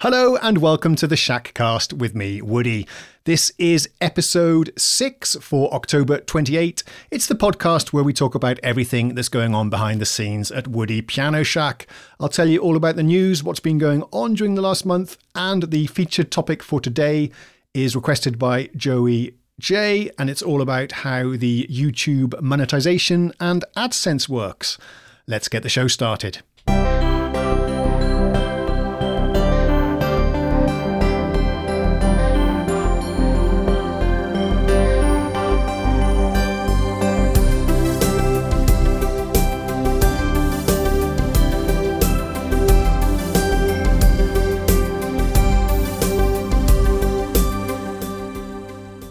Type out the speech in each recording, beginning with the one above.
Hello and welcome to the Shackcast with me, Woody. This is episode 6 for October 28. It's the podcast where we talk about everything that's going on behind the scenes at Woody Piano Shack. I'll tell you all about the news, what's been going on during the last month, and the featured topic for today is requested by Joey J, and it's all about how the YouTube monetization and AdSense works. Let's get the show started.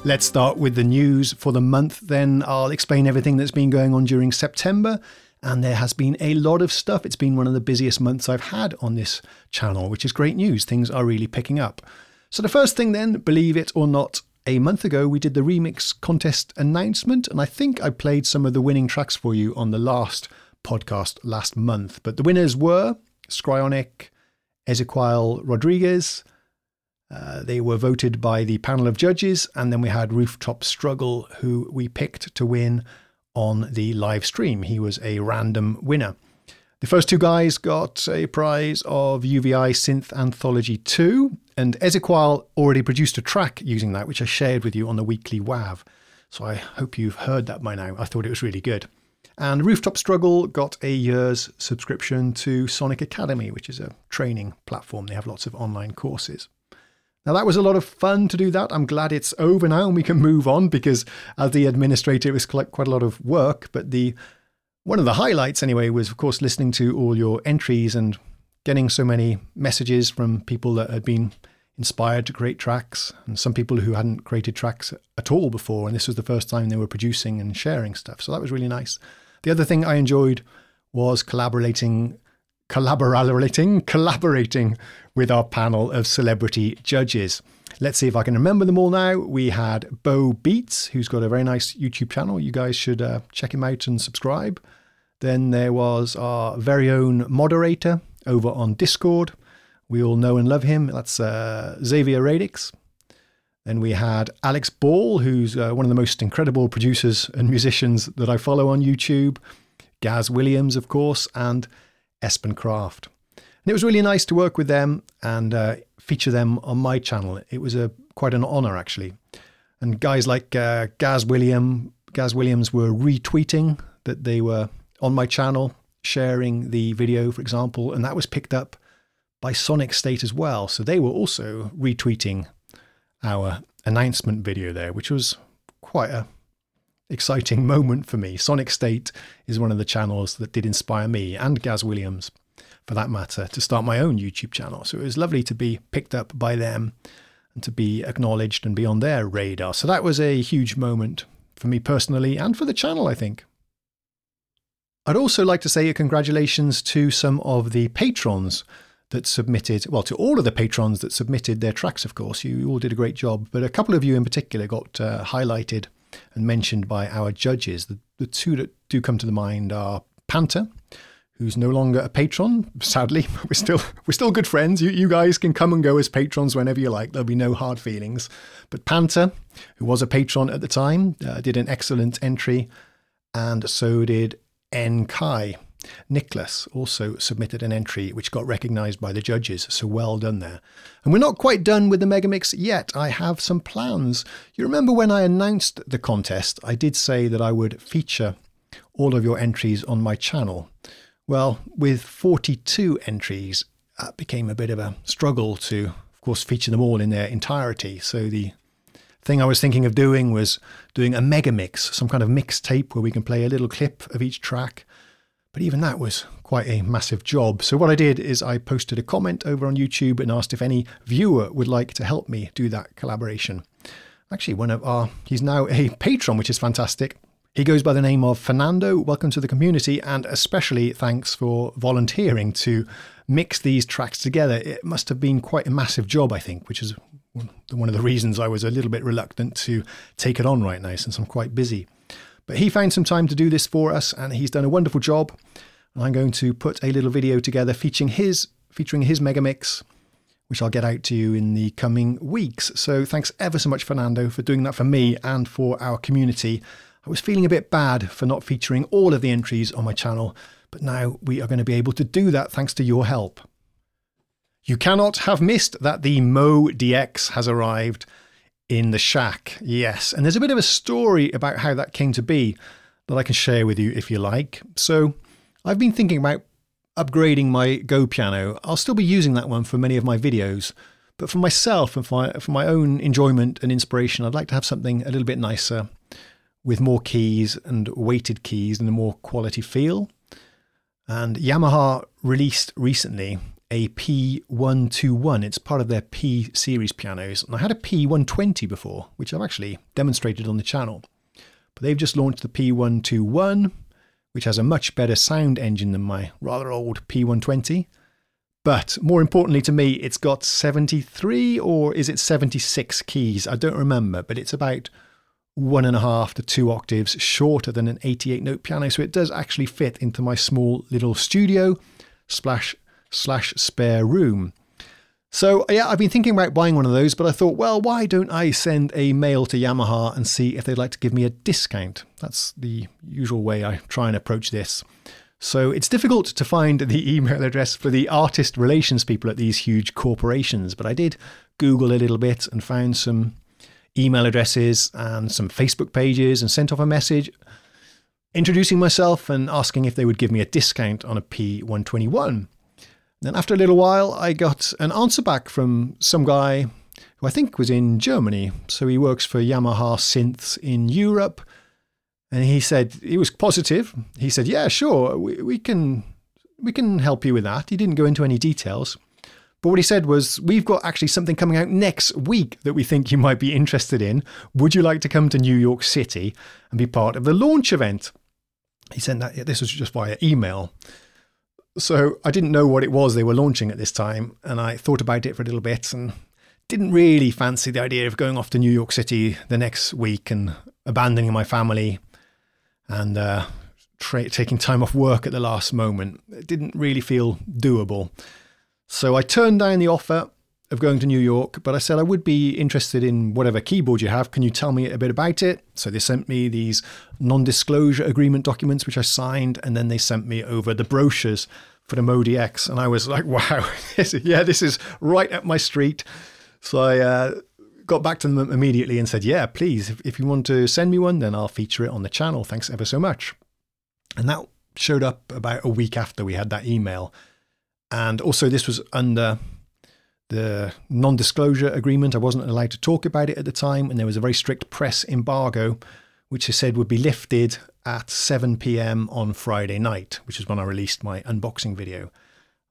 Let's start with the news for the month, then I'll explain everything that's been going on during September. And there has been a lot of stuff. It's been one of the busiest months I've had on this channel, which is great news. Things are really picking up. So, the first thing, then, believe it or not, a month ago we did the remix contest announcement, and I think I played some of the winning tracks for you on the last podcast last month. But the winners were Scryonic, Ezequiel Rodriguez, uh, they were voted by the panel of judges, and then we had Rooftop Struggle, who we picked to win on the live stream. He was a random winner. The first two guys got a prize of UVI Synth Anthology 2, and Ezequiel already produced a track using that, which I shared with you on the weekly WAV. So I hope you've heard that by now. I thought it was really good. And Rooftop Struggle got a year's subscription to Sonic Academy, which is a training platform. They have lots of online courses. Now, that was a lot of fun to do that. I'm glad it's over now and we can move on because, as the administrator, it was quite, quite a lot of work. But the one of the highlights, anyway, was, of course, listening to all your entries and getting so many messages from people that had been inspired to create tracks and some people who hadn't created tracks at all before. And this was the first time they were producing and sharing stuff. So that was really nice. The other thing I enjoyed was collaborating collaborating, collaborating with our panel of celebrity judges. Let's see if I can remember them all now. We had Bo Beats, who's got a very nice YouTube channel. You guys should uh, check him out and subscribe. Then there was our very own moderator over on Discord. We all know and love him. That's uh, Xavier Radix. Then we had Alex Ball, who's uh, one of the most incredible producers and musicians that I follow on YouTube. Gaz Williams, of course, and Espen Kraft. And it was really nice to work with them and uh, feature them on my channel. It was a quite an honor actually. And guys like uh, Gaz William, Gaz Williams were retweeting that they were on my channel, sharing the video, for example, and that was picked up by Sonic State as well. So they were also retweeting our announcement video there, which was quite a exciting moment for me. Sonic State is one of the channels that did inspire me and Gaz Williams, for that matter, to start my own YouTube channel. So it was lovely to be picked up by them and to be acknowledged and be on their radar. So that was a huge moment for me personally and for the channel, I think. I'd also like to say congratulations to some of the patrons that submitted, well, to all of the patrons that submitted their tracks, of course. You all did a great job, but a couple of you in particular got uh, highlighted and mentioned by our judges. The, the two that do come to the mind are Panther, who's no longer a patron. Sadly, we're still we're still good friends. You you guys can come and go as patrons whenever you like. There'll be no hard feelings. But Panther, who was a patron at the time, uh, did an excellent entry, and so did N Kai. Nicholas also submitted an entry which got recognised by the judges, so well done there. And we're not quite done with the Megamix yet. I have some plans. You remember when I announced the contest, I did say that I would feature all of your entries on my channel. Well, with 42 entries, that became a bit of a struggle to, of course, feature them all in their entirety. So the thing I was thinking of doing was doing a mega mix, some kind of mixtape where we can play a little clip of each track but even that was quite a massive job. So, what I did is I posted a comment over on YouTube and asked if any viewer would like to help me do that collaboration. Actually, one of our, he's now a patron, which is fantastic. He goes by the name of Fernando. Welcome to the community, and especially thanks for volunteering to mix these tracks together. It must have been quite a massive job, I think, which is one of the reasons I was a little bit reluctant to take it on right now since I'm quite busy. But he found some time to do this for us, and he's done a wonderful job. And I'm going to put a little video together featuring his featuring his Megamix which I'll get out to you in the coming weeks. So thanks ever so much, Fernando, for doing that for me and for our community. I was feeling a bit bad for not featuring all of the entries on my channel, but now we are going to be able to do that thanks to your help. You cannot have missed that the MODX has arrived in the shack. Yes, and there's a bit of a story about how that came to be that I can share with you if you like. So, I've been thinking about upgrading my Go piano. I'll still be using that one for many of my videos, but for myself and for my, for my own enjoyment and inspiration, I'd like to have something a little bit nicer with more keys and weighted keys and a more quality feel. And Yamaha released recently a P121. It's part of their P series pianos. And I had a P120 before, which I've actually demonstrated on the channel. But they've just launched the P121, which has a much better sound engine than my rather old P120. But more importantly to me, it's got 73 or is it 76 keys? I don't remember, but it's about one and a half to two octaves shorter than an 88 note piano. So it does actually fit into my small little studio splash slash spare room. So yeah, I've been thinking about buying one of those, but I thought, well, why don't I send a mail to Yamaha and see if they'd like to give me a discount? That's the usual way I try and approach this. So it's difficult to find the email address for the artist relations people at these huge corporations, but I did Google a little bit and found some email addresses and some Facebook pages and sent off a message introducing myself and asking if they would give me a discount on a P121. Then, after a little while, I got an answer back from some guy who I think was in Germany. So he works for Yamaha Synths in Europe. And he said, he was positive. He said, Yeah, sure, we, we, can, we can help you with that. He didn't go into any details. But what he said was, We've got actually something coming out next week that we think you might be interested in. Would you like to come to New York City and be part of the launch event? He sent that, this was just via email. So I didn't know what it was they were launching at this time, and I thought about it for a little bit and didn't really fancy the idea of going off to New York City the next week and abandoning my family and uh, tra- taking time off work at the last moment. It didn't really feel doable. So I turned down the offer of going to New York, but I said I would be interested in whatever keyboard you have. Can you tell me a bit about it? So they sent me these non disclosure agreement documents, which I signed, and then they sent me over the brochures for the MODX. And I was like, wow, yeah, this is right up my street. So I uh, got back to them immediately and said, yeah, please, if, if you want to send me one, then I'll feature it on the channel. Thanks ever so much. And that showed up about a week after we had that email. And also, this was under the non disclosure agreement. I wasn't allowed to talk about it at the time, and there was a very strict press embargo, which I said would be lifted at 7 pm on Friday night, which is when I released my unboxing video.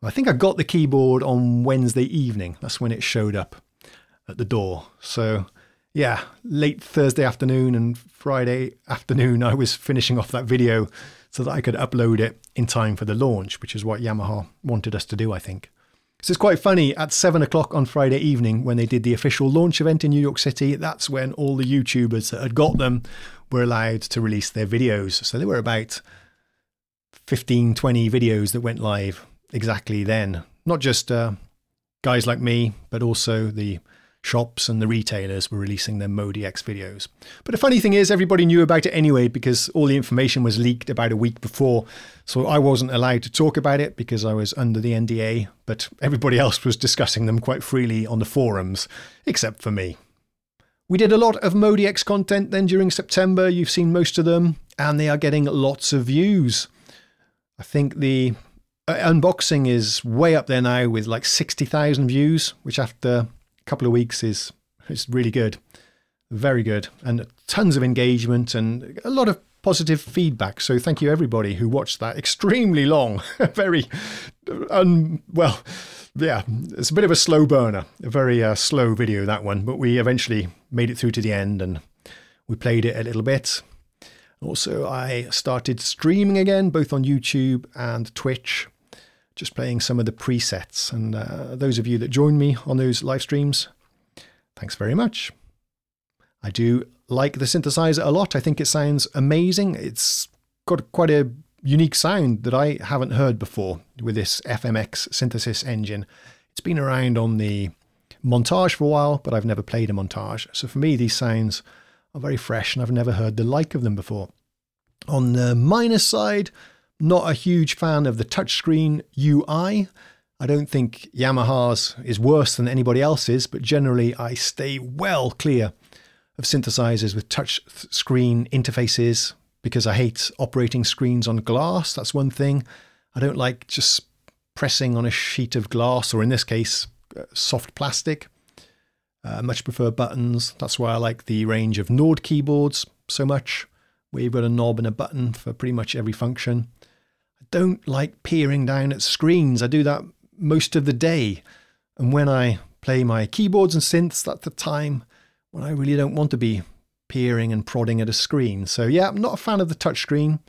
I think I got the keyboard on Wednesday evening. That's when it showed up at the door. So, yeah, late Thursday afternoon and Friday afternoon, I was finishing off that video so that I could upload it in time for the launch, which is what Yamaha wanted us to do, I think. So it's quite funny. At seven o'clock on Friday evening, when they did the official launch event in New York City, that's when all the YouTubers that had got them were allowed to release their videos. So there were about 15, 20 videos that went live exactly then. Not just uh, guys like me, but also the shops and the retailers were releasing their MODX videos. But the funny thing is, everybody knew about it anyway because all the information was leaked about a week before. So I wasn't allowed to talk about it because I was under the NDA, but everybody else was discussing them quite freely on the forums, except for me. We did a lot of MODX content then during September. You've seen most of them, and they are getting lots of views. I think the uh, unboxing is way up there now with like 60,000 views, which after couple of weeks is is really good, very good, and tons of engagement and a lot of positive feedback. So thank you everybody who watched that extremely long, very un well, yeah, it's a bit of a slow burner, a very uh, slow video that one, but we eventually made it through to the end and we played it a little bit. Also, I started streaming again, both on YouTube and Twitch just playing some of the presets. And uh, those of you that join me on those live streams, thanks very much. I do like the synthesizer a lot. I think it sounds amazing. It's got quite a unique sound that I haven't heard before with this FMX synthesis engine. It's been around on the montage for a while, but I've never played a montage. So for me, these sounds are very fresh and I've never heard the like of them before. On the minus side, not a huge fan of the touchscreen UI. I don't think Yamaha's is worse than anybody else's, but generally I stay well clear of synthesizers with touch screen interfaces because I hate operating screens on glass. That's one thing. I don't like just pressing on a sheet of glass, or in this case, uh, soft plastic. Uh, much prefer buttons. That's why I like the range of Nord keyboards so much, where you've got a knob and a button for pretty much every function. Don't like peering down at screens. I do that most of the day. And when I play my keyboards and synths, that's the time when I really don't want to be peering and prodding at a screen. So, yeah, I'm not a fan of the touchscreen,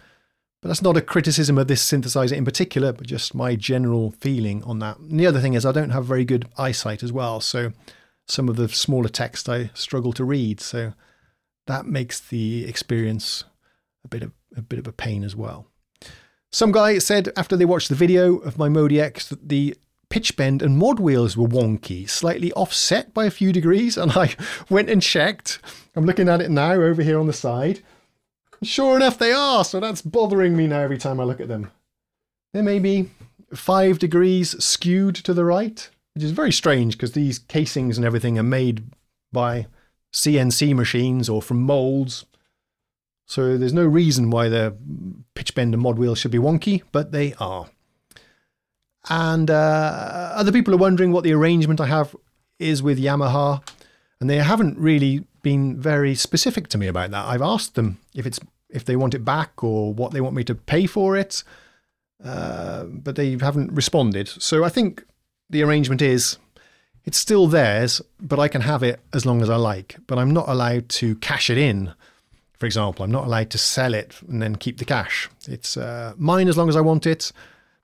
but that's not a criticism of this synthesizer in particular, but just my general feeling on that. And the other thing is, I don't have very good eyesight as well. So, some of the smaller text I struggle to read. So, that makes the experience a bit of a bit of a pain as well. Some guy said after they watched the video of my Modi X that the pitch bend and mod wheels were wonky, slightly offset by a few degrees, and I went and checked. I'm looking at it now over here on the side. Sure enough, they are, so that's bothering me now every time I look at them. They're maybe five degrees skewed to the right, which is very strange because these casings and everything are made by CNC machines or from molds. So there's no reason why the pitch bend and mod wheels should be wonky, but they are. And uh, other people are wondering what the arrangement I have is with Yamaha, and they haven't really been very specific to me about that. I've asked them if it's if they want it back or what they want me to pay for it, uh, but they haven't responded. So I think the arrangement is it's still theirs, but I can have it as long as I like. But I'm not allowed to cash it in for example. I'm not allowed to sell it and then keep the cash. It's uh, mine as long as I want it.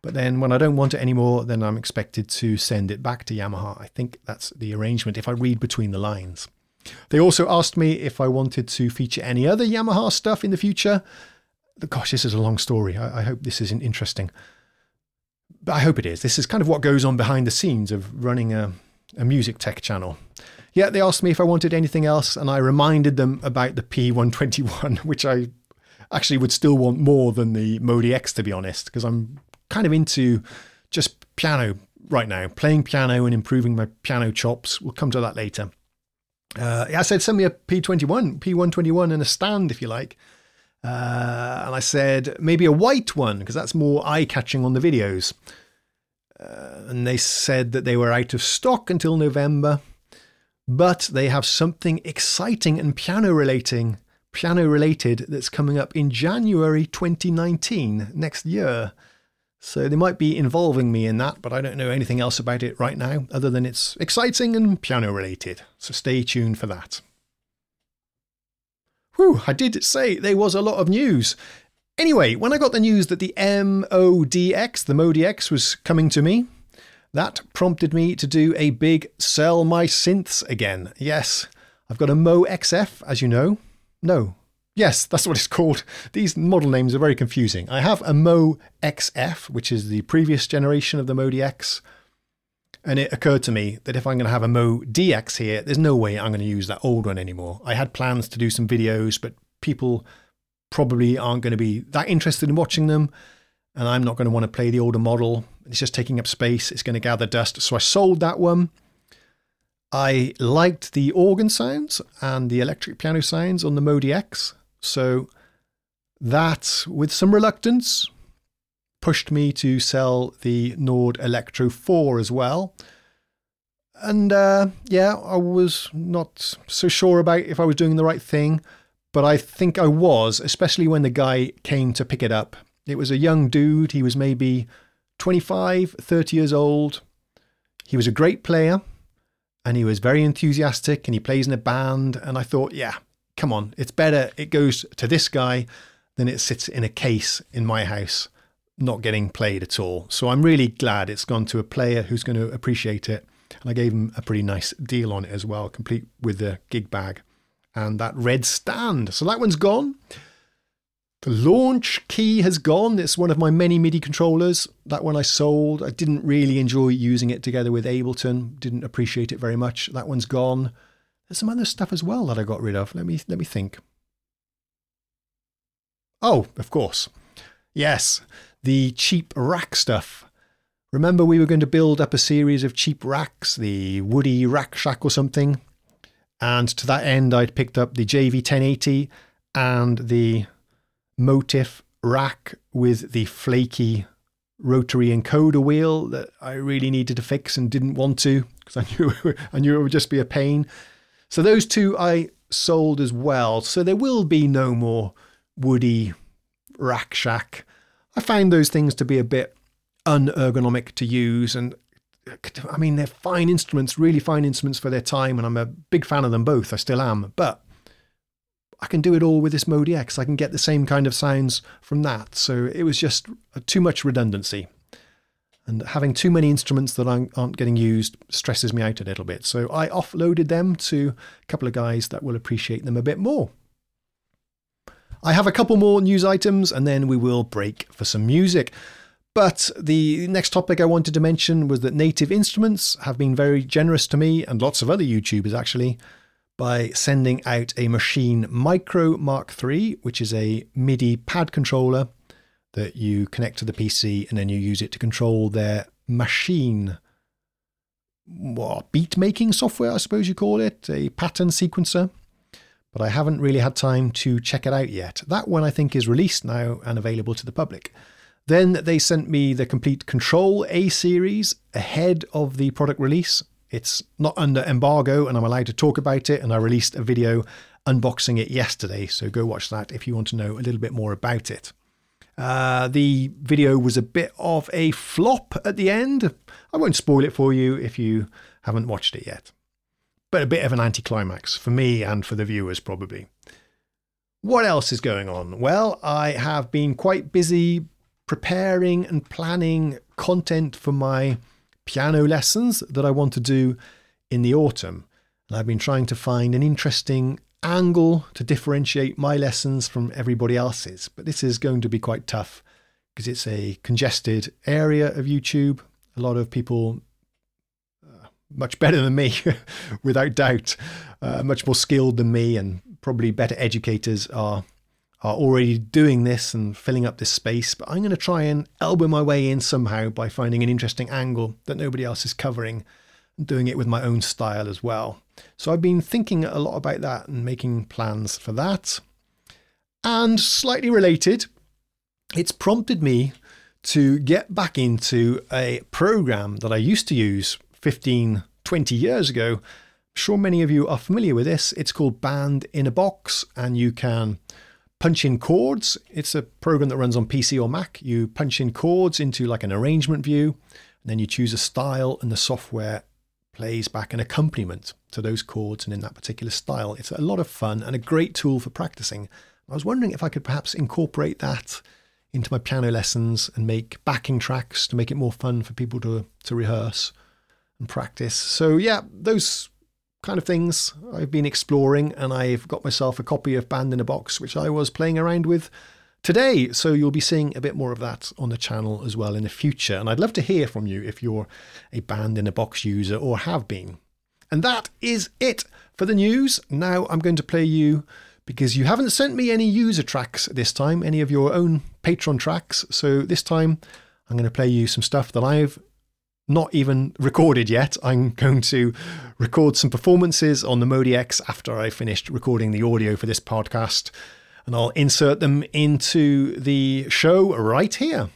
But then when I don't want it anymore, then I'm expected to send it back to Yamaha. I think that's the arrangement if I read between the lines. They also asked me if I wanted to feature any other Yamaha stuff in the future. Gosh, this is a long story. I, I hope this isn't interesting. But I hope it is. This is kind of what goes on behind the scenes of running a, a music tech channel. Yeah, they asked me if I wanted anything else, and I reminded them about the P121, which I actually would still want more than the Modi X, to be honest, because I'm kind of into just piano right now, playing piano and improving my piano chops. We'll come to that later. Uh, I said, send me a P21, P121 and a stand if you like. Uh, and I said, maybe a white one, because that's more eye catching on the videos. And they said that they were out of stock until November but they have something exciting and piano relating piano related that's coming up in January 2019 next year. So they might be involving me in that, but I don't know anything else about it right now other than it's exciting and piano related. So stay tuned for that. Whew, I did say there was a lot of news. Anyway, when I got the news that the MODX, the Modi X, was coming to me, that prompted me to do a big sell my synths again. Yes, I've got a MOXF, as you know. No, yes, that's what it's called. These model names are very confusing. I have a Mo XF, which is the previous generation of the Modi X. And it occurred to me that if I'm going to have a MODX here, there's no way I'm going to use that old one anymore. I had plans to do some videos, but people probably aren't going to be that interested in watching them and I'm not going to want to play the older model. It's just taking up space. It's going to gather dust. So I sold that one. I liked the organ sounds and the electric piano sounds on the Modi X. So that, with some reluctance, pushed me to sell the Nord Electro 4 as well. And uh, yeah, I was not so sure about if I was doing the right thing, but I think I was, especially when the guy came to pick it up it was a young dude. He was maybe 25, 30 years old. He was a great player and he was very enthusiastic and he plays in a band. And I thought, yeah, come on, it's better it goes to this guy than it sits in a case in my house, not getting played at all. So I'm really glad it's gone to a player who's going to appreciate it. And I gave him a pretty nice deal on it as well, complete with the gig bag and that red stand. So that one's gone. The Launchkey has gone. It's one of my many MIDI controllers. That one I sold. I didn't really enjoy using it together with Ableton. Didn't appreciate it very much. That one's gone. There's some other stuff as well that I got rid of. Let me let me think. Oh, of course. Yes, the cheap rack stuff. Remember we were going to build up a series of cheap racks, the Woody Rack Shack or something. And to that end, I'd picked up the JV1080 and the Motif rack with the flaky rotary encoder wheel that I really needed to fix and didn't want to because I knew I knew it would just be a pain. So those two I sold as well. So there will be no more Woody Rack Shack. I find those things to be a bit unergonomic to use and I mean they're fine instruments, really fine instruments for their time and I'm a big fan of them both. I still am. But I can do it all with this Modi X. I can get the same kind of sounds from that. So it was just too much redundancy. And having too many instruments that aren't getting used stresses me out a little bit. So I offloaded them to a couple of guys that will appreciate them a bit more. I have a couple more news items and then we will break for some music. But the next topic I wanted to mention was that Native Instruments have been very generous to me and lots of other YouTubers actually by sending out a Maschine Mikro Mark III, which is a MIDI pad controller that you connect to the PC and then you use it to control their Maschine what, beat making software, I suppose you call it, a pattern sequencer. But I haven't really had time to check it out yet. That one I think is released now and available to the public. Then they sent me the Komplete Kontrol A series ahead of the product release. It's not under embargo and I'm allowed to talk about it. And I released a video unboxing it yesterday. So go watch that if you want to know a little bit more about it. Uh, the video was a bit of a flop at the end. I won't spoil it for you if you haven't watched it yet. But a bit of an anticlimax for me and for the viewers, probably. What else is going on? Well, I have been quite busy preparing and planning content for my piano lessons that I want to do in the autumn. And I've been trying to find an interesting angle to differentiate my lessons from everybody else's. But this is going to be quite tough because it's a congested area of YouTube. A lot of people uh, much better than me, without doubt, uh, much more skilled than me, and probably better educators are are already doing this and filling up this space, but I'm going to try and elbow my way in somehow by finding an interesting angle that nobody else is covering and doing it with my own style as well. So I've been thinking a lot about that and making plans for that. And slightly related, it's prompted me to get back into a program that I used to use 15, 20 years ago. I'm sure many of you are familiar with this. It's called Band in a Box, and you can punch in chords. It's a program that runs on PC or Mac. You punch in chords into like an arrangement view, and then you choose a style, and the software plays back an accompaniment to those chords and in that particular style. It's a lot of fun and a great tool for practicing. I was wondering if I could perhaps incorporate that into my piano lessons and make backing tracks to make it more fun for people to, to rehearse and practice. So, yeah, those kind of things I've been exploring, and I've got myself a copy of Band in a Box, which I was playing around with today. So you'll be seeing a bit more of that on the channel as well in the future. And I'd love to hear from you if you're a Band in a Box user or have been. And that is it for the news. Now I'm going to play you because you haven't sent me any user tracks this time, any of your own Patreon tracks. So this time I'm going to play you some stuff that I've not even recorded yet. I'm going to record some performances on the Modi X after I finished recording the audio for this podcast, and I'll insert them into the show right here.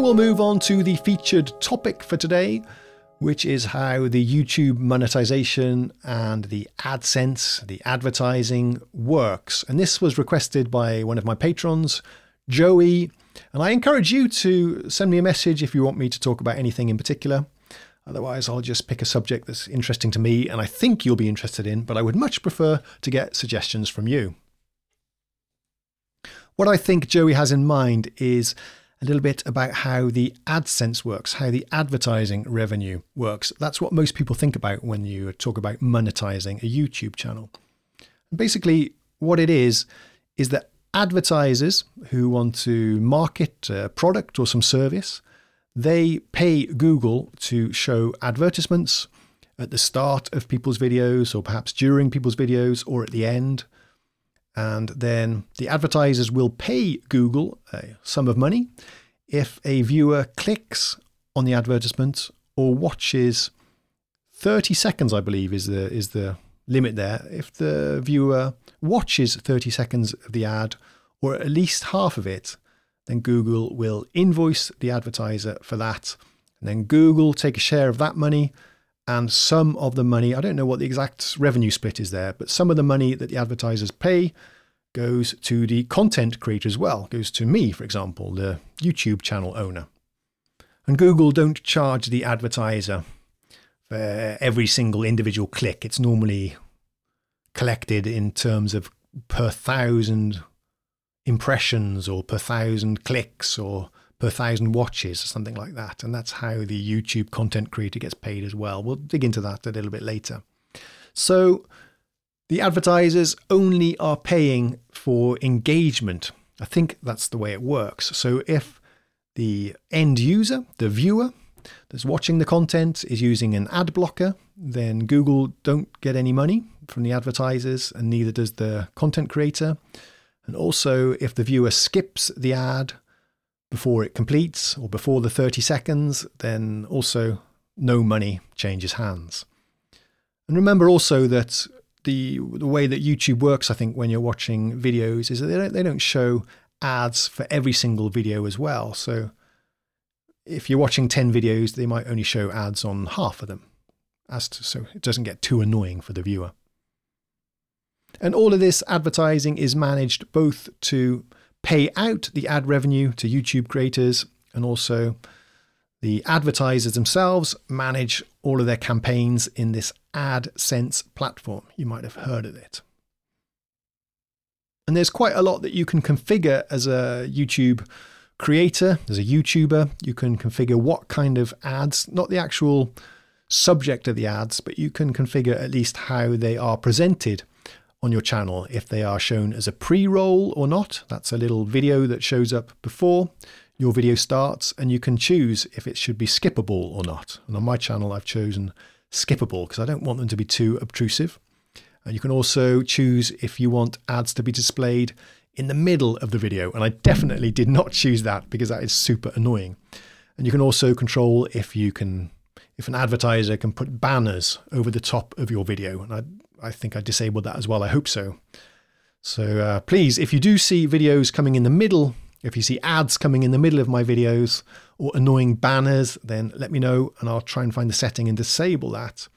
We'll move on to the featured topic for today, which is how the YouTube monetization and the AdSense, the advertising, works. And this was requested by one of my patrons, Joey. And I encourage you to send me a message if you want me to talk about anything in particular. Otherwise, I'll just pick a subject that's interesting to me and I think you'll be interested in, but I would much prefer to get suggestions from you. What I think Joey has in mind is a little bit about how the AdSense works, how the advertising revenue works. That's what most people think about when you talk about monetizing a YouTube channel. Basically, what it is, is that advertisers who want to market a product or some service, they pay Google to show advertisements at the start of people's videos, or perhaps during people's videos, or at the end. And then the advertisers will pay Google uh, a sum of money if a viewer clicks on the advertisement or watches 30 seconds, I believe, is the is the limit there. If the viewer watches 30 seconds of the ad or at least half of it, then Google will invoice the advertiser for that. And then Google take a share of that money and some of the money, I don't know what the exact revenue split is there, but some of the money that the advertisers pay goes to the content creator as well, goes to me, for example, the YouTube channel owner. And Google don't charge the advertiser for every single individual click. It's normally collected in terms of per thousand impressions or per thousand clicks or per thousand watches or something like that. And that's how the YouTube content creator gets paid as well. We'll dig into that a little bit later. So the advertisers only are paying for engagement. I think that's the way it works. So if the end user, the viewer that's watching the content is using an ad blocker, then Google don't get any money from the advertisers and neither does the content creator. And also, if the viewer skips the ad before it completes or before the 30 seconds, then also no money changes hands. And remember also that the the way that YouTube works, I think, when you're watching videos, is that they don't they don't show ads for every single video as well. So if you're watching 10 videos, they might only show ads on half of them, as to, so it doesn't get too annoying for the viewer. And all of this advertising is managed both to pay out the ad revenue to YouTube creators and also the advertisers themselves manage all of their campaigns in this AdSense platform. You might have heard of it. And there's quite a lot that you can configure as a YouTube creator, as a YouTuber. You can configure what kind of ads, not the actual subject of the ads, but you can configure at least how they are presented on your channel if they are shown as a pre-roll or not. That's a little video that shows up before your video starts and you can choose if it should be skippable or not. And on my channel, I've chosen skippable because I don't want them to be too obtrusive. And you can also choose if you want ads to be displayed in the middle of the video. And I definitely did not choose that because that is super annoying. And you can also control if you can, if an advertiser can put banners over the top of your video. And I I think I disabled that as well. I hope so. So uh, please, if you do see videos coming in the middle, if you see ads coming in the middle of my videos or annoying banners, then let me know and I'll try and find the setting and disable that.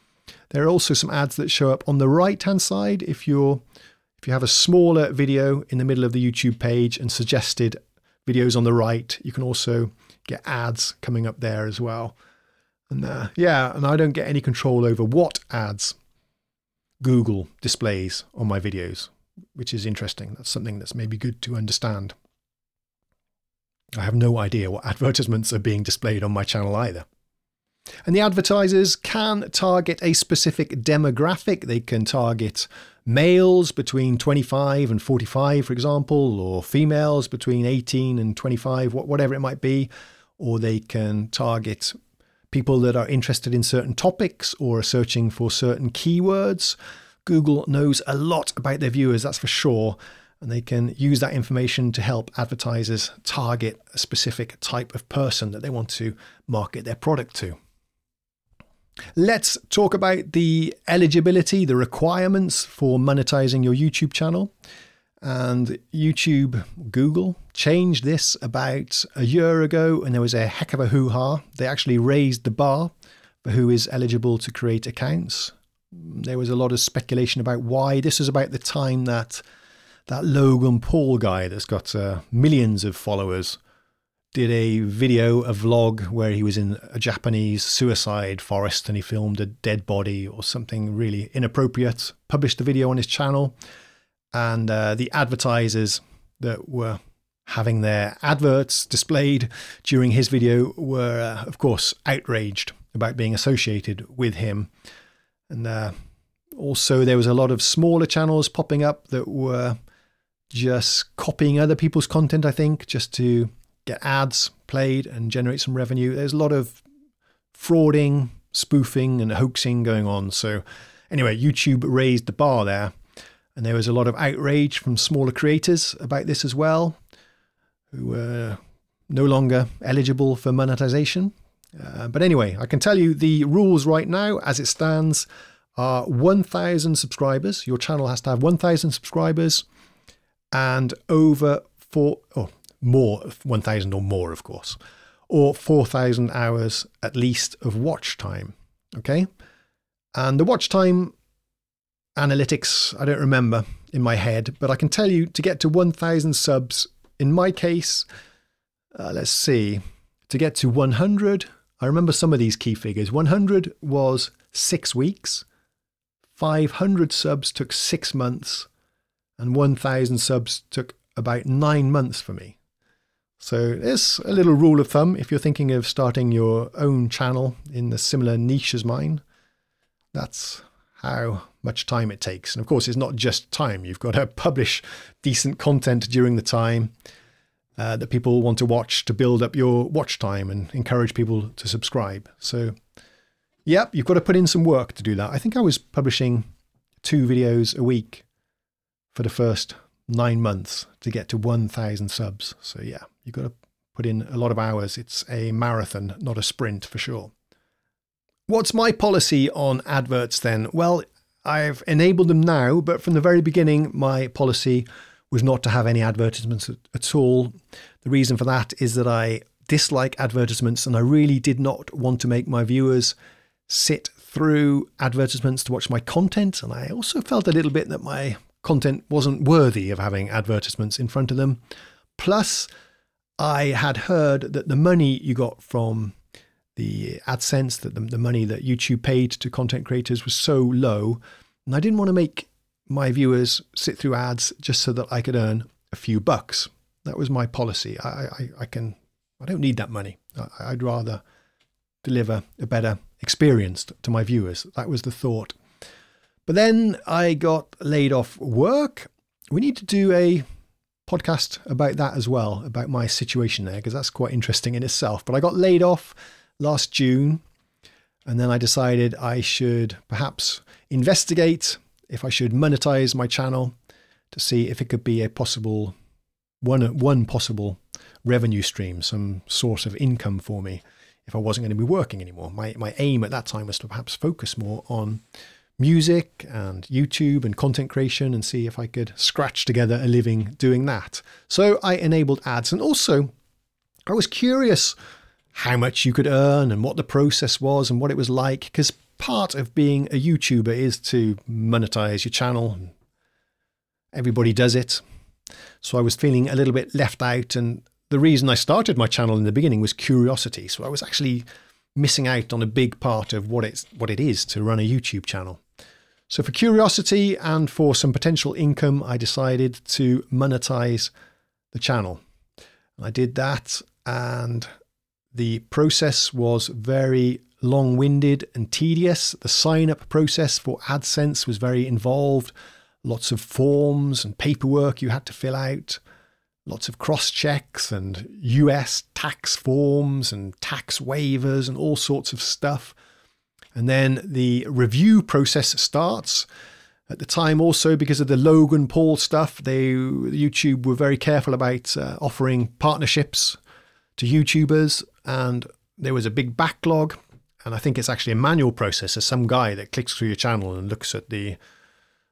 There are also some ads that show up on the right hand side if you're if you have a smaller video in the middle of the YouTube page and suggested videos on the right, you can also get ads coming up there as well. And uh, yeah, and I don't get any control over what ads Google displays on my videos, which is interesting. That's something that's maybe good to understand. I have no idea what advertisements are being displayed on my channel either. And the advertisers can target a specific demographic. They can target males between 25 and 45, for example, or females between 18 and 25, whatever it might be. Or they can target people that are interested in certain topics or are searching for certain keywords. Google knows a lot about their viewers, that's for sure, and they can use that information to help advertisers target a specific type of person that they want to market their product to. Let's talk about the eligibility, the requirements for monetizing your YouTube channel. And YouTube, Google changed this about a year ago, and there was a heck of a hoo ha. They actually raised the bar for who is eligible to create accounts. There was a lot of speculation about why. This was about the time that that Logan Paul guy that's got uh, millions of followers did a video, a vlog where he was in a Japanese suicide forest and he filmed a dead body or something really inappropriate, published the video on his channel and uh, the advertisers that were having their adverts displayed during his video were, uh, of course, outraged about being associated with him. And uh, also, there was a lot of smaller channels popping up that were just copying other people's content, I think, just to get ads played and generate some revenue. There's a lot of frauding, spoofing, and hoaxing going on. So, anyway, YouTube raised the bar there and there was a lot of outrage from smaller creators about this as well, who were no longer eligible for monetization. Uh, but anyway, I can tell you the rules right now, as it stands, are 1,000 subscribers. Your channel has to have 1,000 subscribers and over four, or oh, more, 1,000 or more, of course, or 4,000 hours at least of watch time. Okay. And the watch time analytics, I don't remember in my head, but I can tell you to get to 1,000 subs, in my case, uh, let's see, to get to 100, I remember some of these key figures. 100 was six weeks, 500 subs took six months, and 1,000 subs took about nine months for me. So there's a little rule of thumb if you're thinking of starting your own channel in a similar niche as mine. That's how much time it takes. And of course, it's not just time. You've got to publish decent content during the time uh, that people want to watch to build up your watch time and encourage people to subscribe. So, yep, you've got to put in some work to do that. I think I was publishing two videos a week for the first nine months to get to 1,000 subs. So, yeah, you've got to put in a lot of hours. It's a marathon, not a sprint for sure. What's my policy on adverts then? Well, I've enabled them now, but from the very beginning, my policy was not to have any advertisements at all. The reason for that is that I dislike advertisements and I really did not want to make my viewers sit through advertisements to watch my content. And I also felt a little bit that my content wasn't worthy of having advertisements in front of them. Plus, I had heard that the money you got from the AdSense, that the, the money that YouTube paid to content creators was so low. And I didn't want to make my viewers sit through ads just so that I could earn a few bucks. That was my policy. I, I, I can, I don't need that money. I, I'd rather deliver a better experience to my viewers. That was the thought. But then I got laid off work. We need to do a podcast about that as well, about my situation there, because that's quite interesting in itself. But I got laid off last June. And then I decided I should perhaps investigate if I should monetize my channel to see if it could be a possible one one possible revenue stream, some source of income for me if I wasn't going to be working anymore. My my aim at that time was to perhaps focus more on music and YouTube and content creation and see if I could scratch together a living doing that. So I enabled ads and also I was curious how much you could earn and what the process was and what it was like. Because part of being a YouTuber is to monetize your channel. Everybody does it. So I was feeling a little bit left out. And the reason I started my channel in the beginning was curiosity. So I was actually missing out on a big part of what it's what it is to run a YouTube channel. So for curiosity and for some potential income, I decided to monetize the channel. I did that and the process was very long winded and tedious. The sign up process for AdSense was very involved. Lots of forms and paperwork you had to fill out, lots of cross checks and US tax forms and tax waivers and all sorts of stuff. And then the review process starts. At the time, also because of the Logan Paul stuff, they YouTube were very careful about uh, offering partnerships to YouTubers, and there was a big backlog. And I think it's actually a manual process. There's some guy that clicks through your channel and looks at the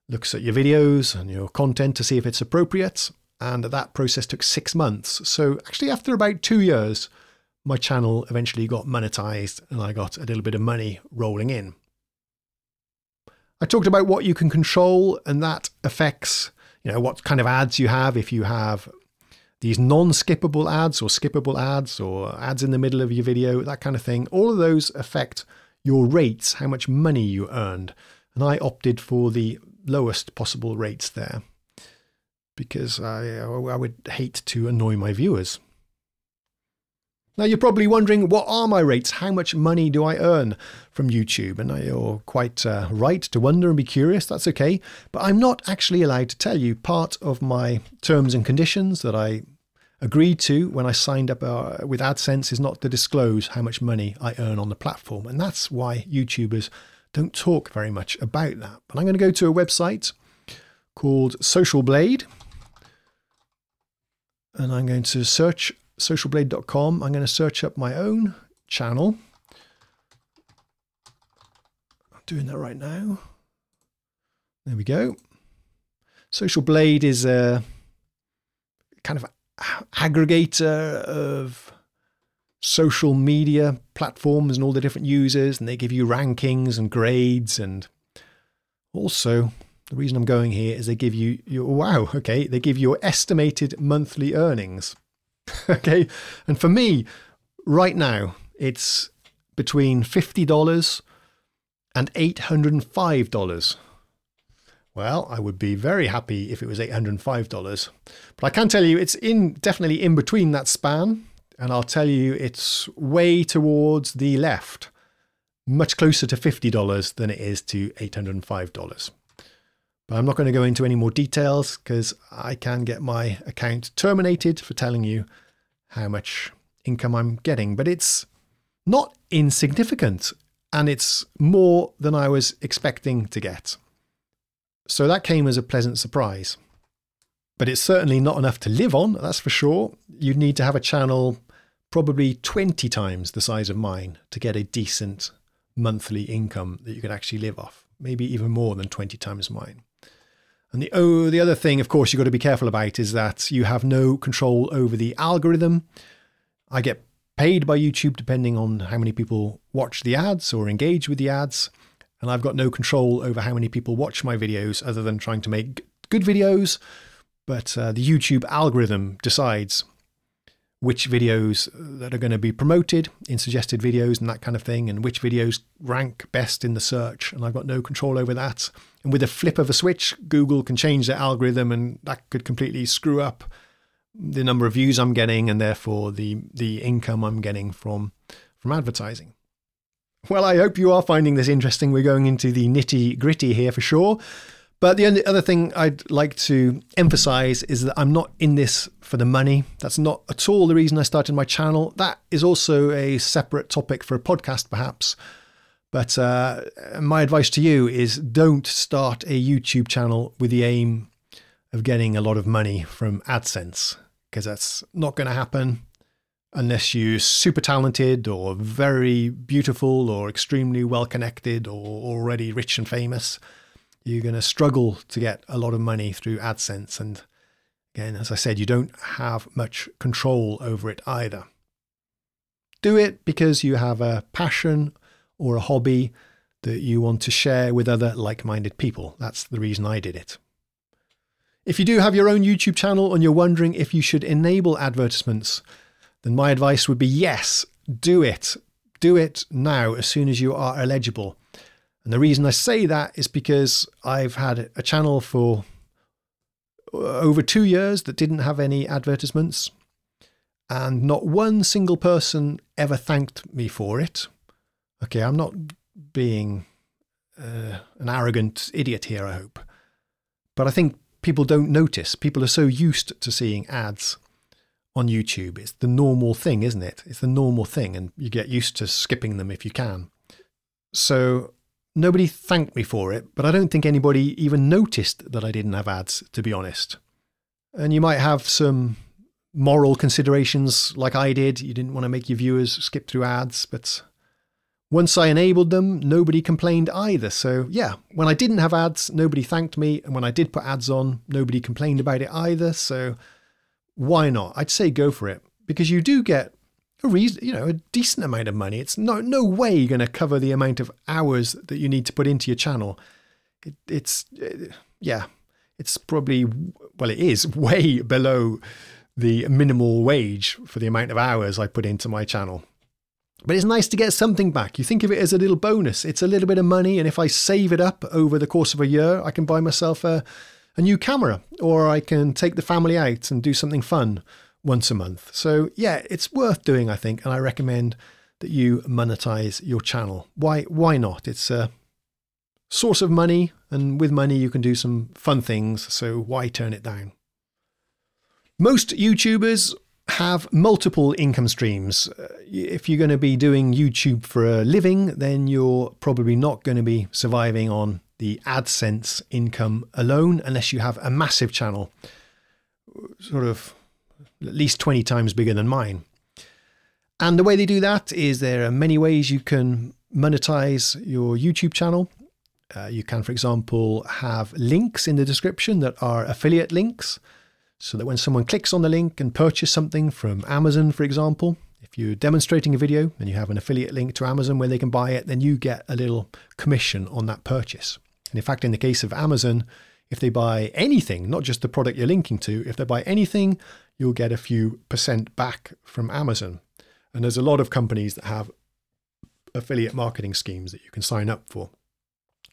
looks at your videos and your content to see if it's appropriate. And that process took six months. So, actually, after about two years, my channel eventually got monetized and I got a little bit of money rolling in. I talked about what you can control, and that affects, you know, what kind of ads you have. If you have these non-skippable ads or skippable ads or ads in the middle of your video, that kind of thing, all of those affect your rates, how much money you earned. And I opted for the lowest possible rates there because I, I would hate to annoy my viewers. Now, you're probably wondering, what are my rates? How much money do I earn from YouTube? And you're quite uh, right to wonder and be curious. That's okay. But I'm not actually allowed to tell you. Part of my terms and conditions that I agreed to when I signed up uh, with AdSense is not to disclose how much money I earn on the platform. And that's why YouTubers don't talk very much about that. But I'm going to go to a website called Social Blade. And I'm going to search socialblade.com. I'm going to search up my own channel. I'm doing that right now. There we go. Social Blade is a kind of aggregator of social media platforms and all the different users, and they give you rankings and grades. And also, the reason I'm going here is they give you your wow, okay, they give you your estimated monthly earnings. okay. And for me, right now, it's between $50 and $805. Well, I would be very happy if it was $805. But I can tell you it's in definitely in between that span. And I'll tell you it's way towards the left, much closer to $50 than it is to $805. But I'm not going to go into any more details because I can get my account terminated for telling you how much income I'm getting. But it's not insignificant and it's more than I was expecting to get. So that came as a pleasant surprise. But it's certainly not enough to live on, that's for sure. You'd need to have a channel probably 20 times the size of mine to get a decent monthly income that you could actually live off, maybe even more than 20 times mine. And the oh, the other thing, of course, you've got to be careful about is that you have no control over the algorithm. I get paid by YouTube depending on how many people watch the ads or engage with the ads, and I've got no control over how many people watch my videos other than trying to make good videos. But uh, the YouTube algorithm decides which videos that are going to be promoted in suggested videos and that kind of thing, and which videos rank best in the search. And I've got no control over that. And with a flip of a switch, Google can change their algorithm, and that could completely screw up the number of views I'm getting, and therefore the the income I'm getting from from advertising. Well, I hope you are finding this interesting. We're going into the nitty gritty here for sure. But the other thing I'd like to emphasize is that I'm not in this for the money. That's not at all the reason I started my channel. That is also a separate topic for a podcast, perhaps. But uh, my advice to you is don't start a YouTube channel with the aim of getting a lot of money from AdSense, because that's not going to happen unless you're super talented or very beautiful or extremely well connected or already rich and famous you're going to struggle to get a lot of money through AdSense. And again, as I said, you don't have much control over it either. Do it because you have a passion or a hobby that you want to share with other like minded people. That's the reason I did it. If you do have your own YouTube channel and you're wondering if you should enable advertisements, then my advice would be yes, do it. Do it now as soon as you are eligible. And the reason I say that is because I've had a channel for over two years that didn't have any advertisements, and not one single person ever thanked me for it. Okay, I'm not being uh, an arrogant idiot here, I hope. But I think people don't notice. People are so used to seeing ads on YouTube. It's the normal thing, isn't it? It's the normal thing, and you get used to skipping them if you can. So Nobody thanked me for it, but I don't think anybody even noticed that I didn't have ads, to be honest. And you might have some moral considerations like I did. You didn't want to make your viewers skip through ads, but Once I enabled them, nobody complained either. So, yeah, when I didn't have ads, nobody thanked me. And when I did put ads on, nobody complained about it either. So, why not? I'd say go for it because you do get a reason, you know, a decent amount of money. It's no no way you're going to cover the amount of hours that you need to put into your channel. It, it's uh, yeah, it's probably well, it is way below the minimal wage for the amount of hours I put into my channel. But it's nice to get something back. You think of it as a little bonus. It's a little bit of money, and if I save it up over the course of a year, I can buy myself a, a new camera, or I can take the family out and do something fun once a month. So, yeah, it's worth doing, I think, and I recommend that you monetize your channel. Why why not? It's a source of money, and with money you can do some fun things, so why turn it down? Most YouTubers have multiple income streams. Uh, if you're going to be doing YouTube for a living, then you're probably not going to be surviving on the AdSense income alone unless you have a massive channel, sort of at least 20 times bigger than mine. And the way they do that is there are many ways you can monetize your YouTube channel. Uh, you can, for example, have links in the description that are affiliate links so that when someone clicks on the link and purchase something from Amazon, for example, if you're demonstrating a video and you have an affiliate link to Amazon where they can buy it, then you get a little commission on that purchase. And in fact, in the case of Amazon, if they buy anything, not just the product you're linking to, if they buy anything, you'll get a few percent back from Amazon. And there's a lot of companies that have affiliate marketing schemes that you can sign up for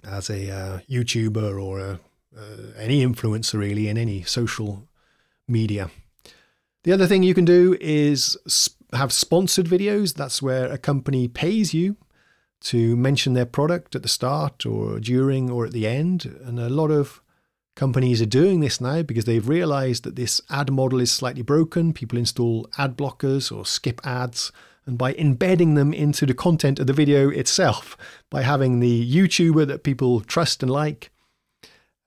as a uh, YouTuber or a, uh, any influencer really in any social media. The other thing you can do is have sponsored videos. That's where a company pays you to mention their product at the start or during or at the end. And a lot of companies are doing this now because they've realized that this ad model is slightly broken. People install ad blockers or skip ads. And by embedding them into the content of the video itself, by having the YouTuber that people trust and like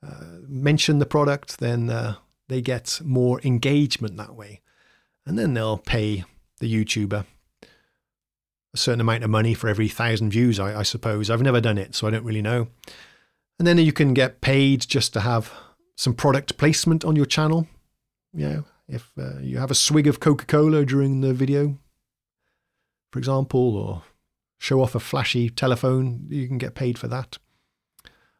uh, mention the product, then uh, they get more engagement that way. And then they'll pay the YouTuber a certain amount of money for every thousand views, I, I, suppose. I've never done it, so I don't really know. And then you can get paid just to have some product placement on your channel. You know, if uh, you have a swig of Coca Cola during the video, for example, or show off a flashy telephone, you can get paid for that.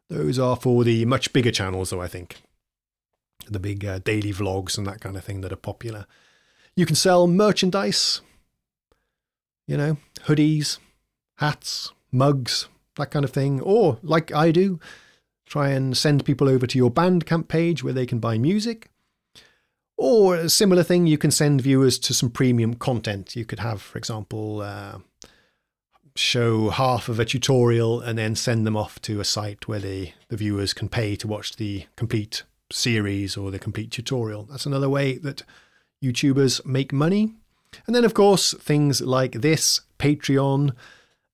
Those are for the much bigger channels, though, I think. The big uh, daily vlogs and that kind of thing that are popular. You can sell merchandise, you know, hoodies, hats, mugs, that kind of thing. Or, like I do, try and send people over to your Bandcamp page where they can buy music. Or a similar thing, you can send viewers to some premium content. You could have, for example, uh, show half of a tutorial and then send them off to a site where they, the viewers can pay to watch the complete series or the complete tutorial. That's another way that YouTubers make money. And then, of course, things like this Patreon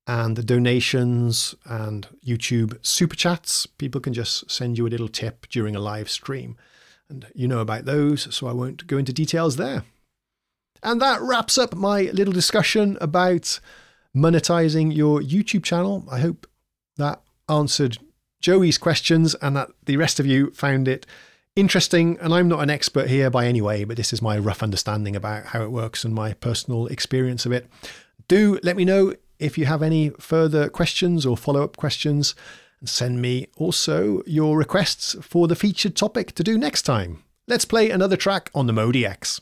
and the donations and YouTube super chats. People can just send you a little tip during a live stream. And you know about those, so I won't go into details there. And that wraps up my little discussion about monetizing your YouTube channel. I hope that answered Joey's questions and that the rest of you found it interesting. And I'm not an expert here by any way, but this is my rough understanding about how it works and my personal experience of it. Do let me know if you have any further questions or follow up questions. And send me also your requests for the featured topic to do next time. Let's play another track on the MODX.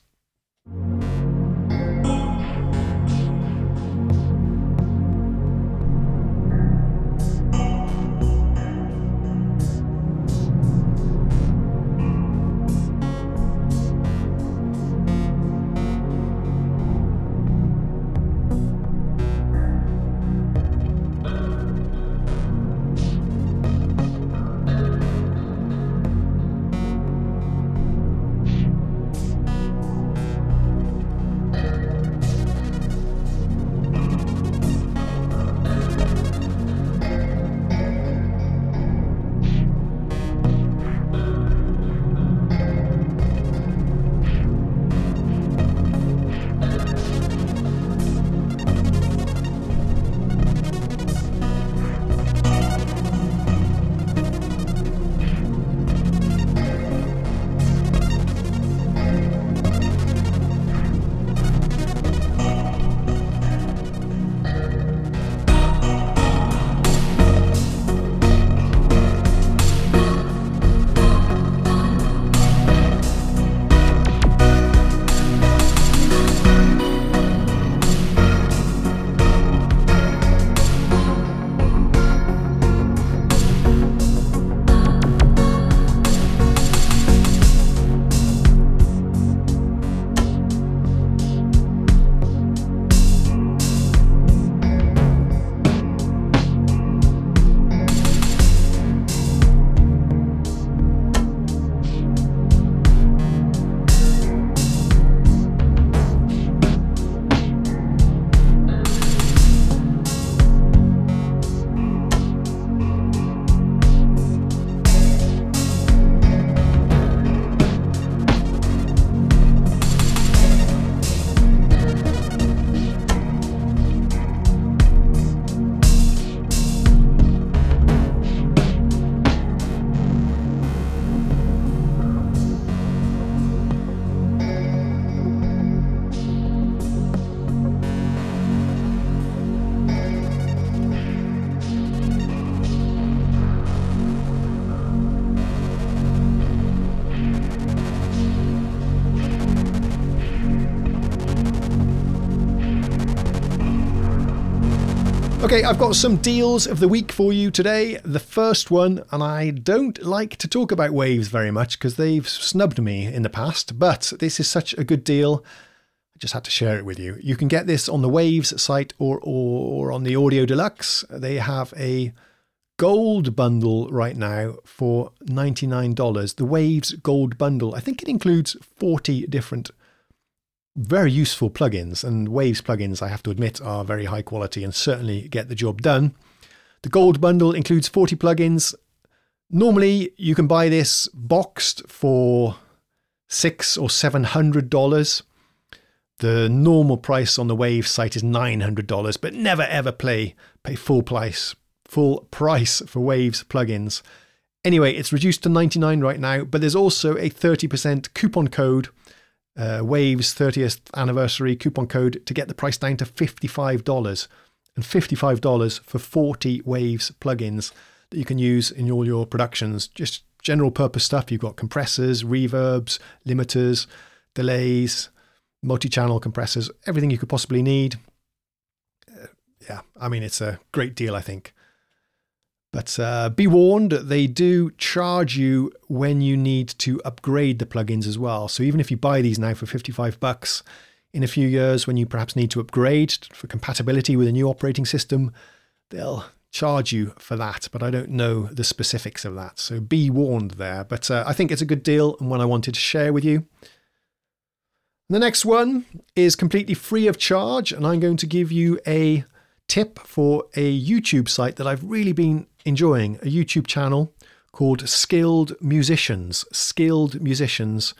Okay, I've got some deals of the week for you today. The first one, and I don't like to talk about waves very much because they've snubbed me in the past, but this is such a good deal. I just had to share it with you. You can get this on the Waves site or, or, or on the Audio Deluxe. They have a gold bundle right now for $99. The Waves Gold Bundle. I think it includes 40 different very useful plugins, and Waves plugins, I have to admit, are very high quality and certainly get the job done. The Gold Bundle includes 40 plugins. Normally, you can buy this boxed for six or seven hundred dollars. The normal price on the Wave site is nine hundred dollars, but never ever play pay full price full price for Waves plugins. Anyway, it's reduced to 99 right now, but there's also a 30% coupon code uh, Waves 30th anniversary coupon code to get the price down to $55 and $55 for 40 Waves plugins that you can use in all your productions. Just general purpose stuff. You've got compressors, reverbs, limiters, delays, multi channel compressors, everything you could possibly need. Uh, yeah, I mean, it's a great deal, I think. But uh, be warned, they do charge you when you need to upgrade the plugins as well. So even if you buy these now for 55 bucks, in a few years when you perhaps need to upgrade for compatibility with a new operating system, they'll charge you for that. But I don't know the specifics of that. So be warned there. But uh, I think it's a good deal and one I wanted to share with you. The next one is completely free of charge, and I'm going to give you a tip for a YouTube site that I've really been enjoying a YouTube channel called Skilled Musicians. Skilled Musicians.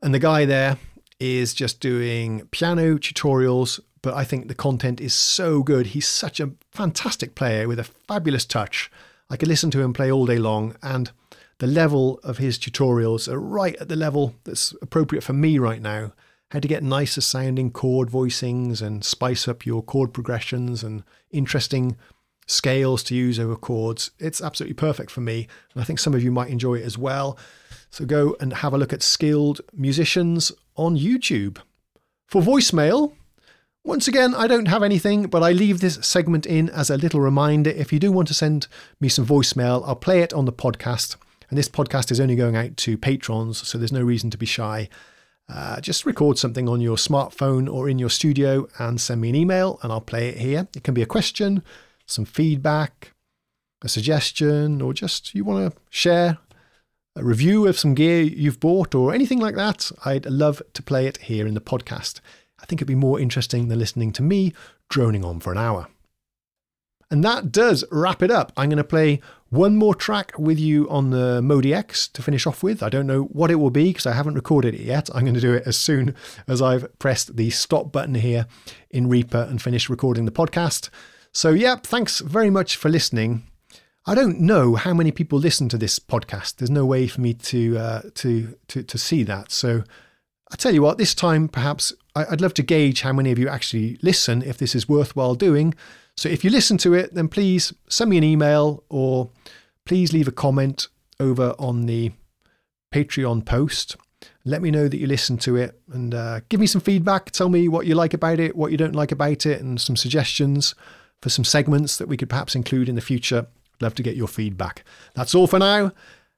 And the guy there is just doing piano tutorials, but I think the content is so good. He's such a fantastic player with a fabulous touch. I could listen to him play all day long, and the level of his tutorials are right at the level that's appropriate for me right now. How to get nicer sounding chord voicings and spice up your chord progressions and interesting scales to use over chords. It's absolutely perfect for me, and I think some of you might enjoy it as well. So go and have a look at skilled musicians on YouTube. For voicemail, once again, I don't have anything, but I leave this segment in as a little reminder. If you do want to send me some voicemail, I'll play it on the podcast. And this podcast is only going out to patrons, so there's no reason to be shy. Uh, just record something on your smartphone or in your studio and send me an email, and I'll play it here. It can be a question, some feedback, a suggestion, or just you want to share a review of some gear you've bought or anything like that, I'd love to play it here in the podcast. I think it'd be more interesting than listening to me droning on for an hour. And that does wrap it up. I'm going to play one more track with you on the MODX to finish off with. I don't know what it will be because I haven't recorded it yet. I'm going to do it as soon as I've pressed the stop button here in Reaper and finished recording the podcast. So, yeah, thanks very much for listening. I don't know how many people listen to this podcast. There's no way for me to uh, to, to to see that. So, I tell you what, this time perhaps I'd love to gauge how many of you actually listen. If this is worthwhile doing, so if you listen to it, then please send me an email or please leave a comment over on the Patreon post. Let me know that you listened to it and uh, give me some feedback. Tell me what you like about it, what you don't like about it, and some suggestions for some segments that we could perhaps include in the future. Love to get your feedback. That's all for now.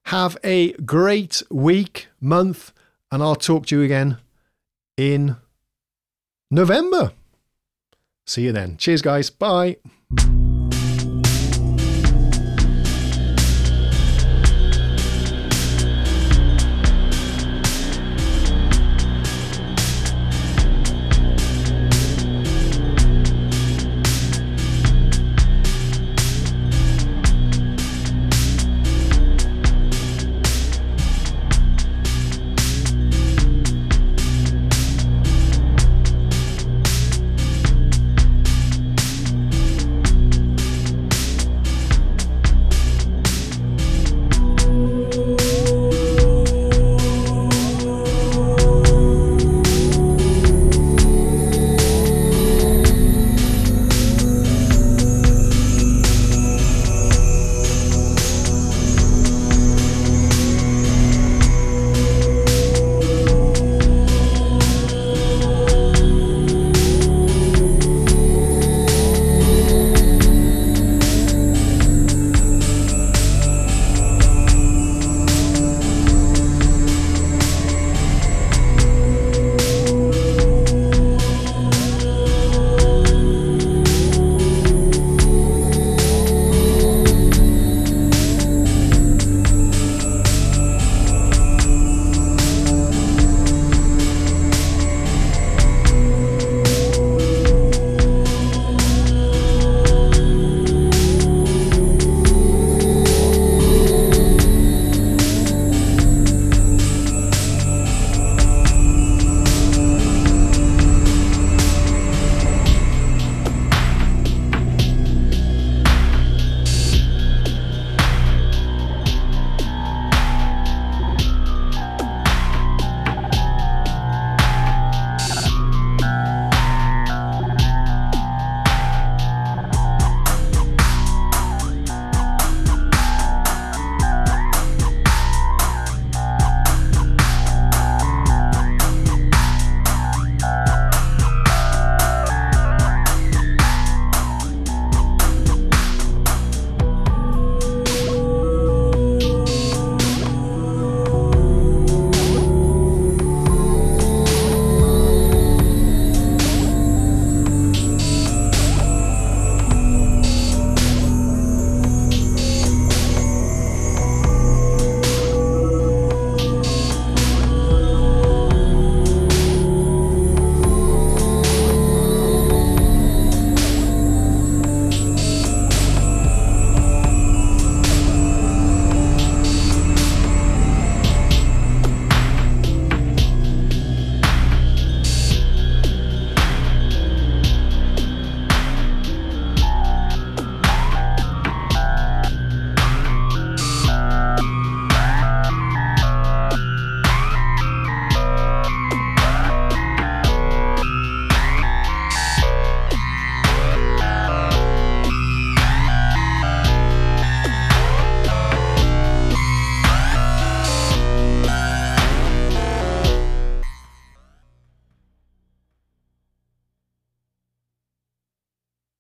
Have a great week, month, and I'll talk to you again in November. See you then. Cheers, guys. Bye.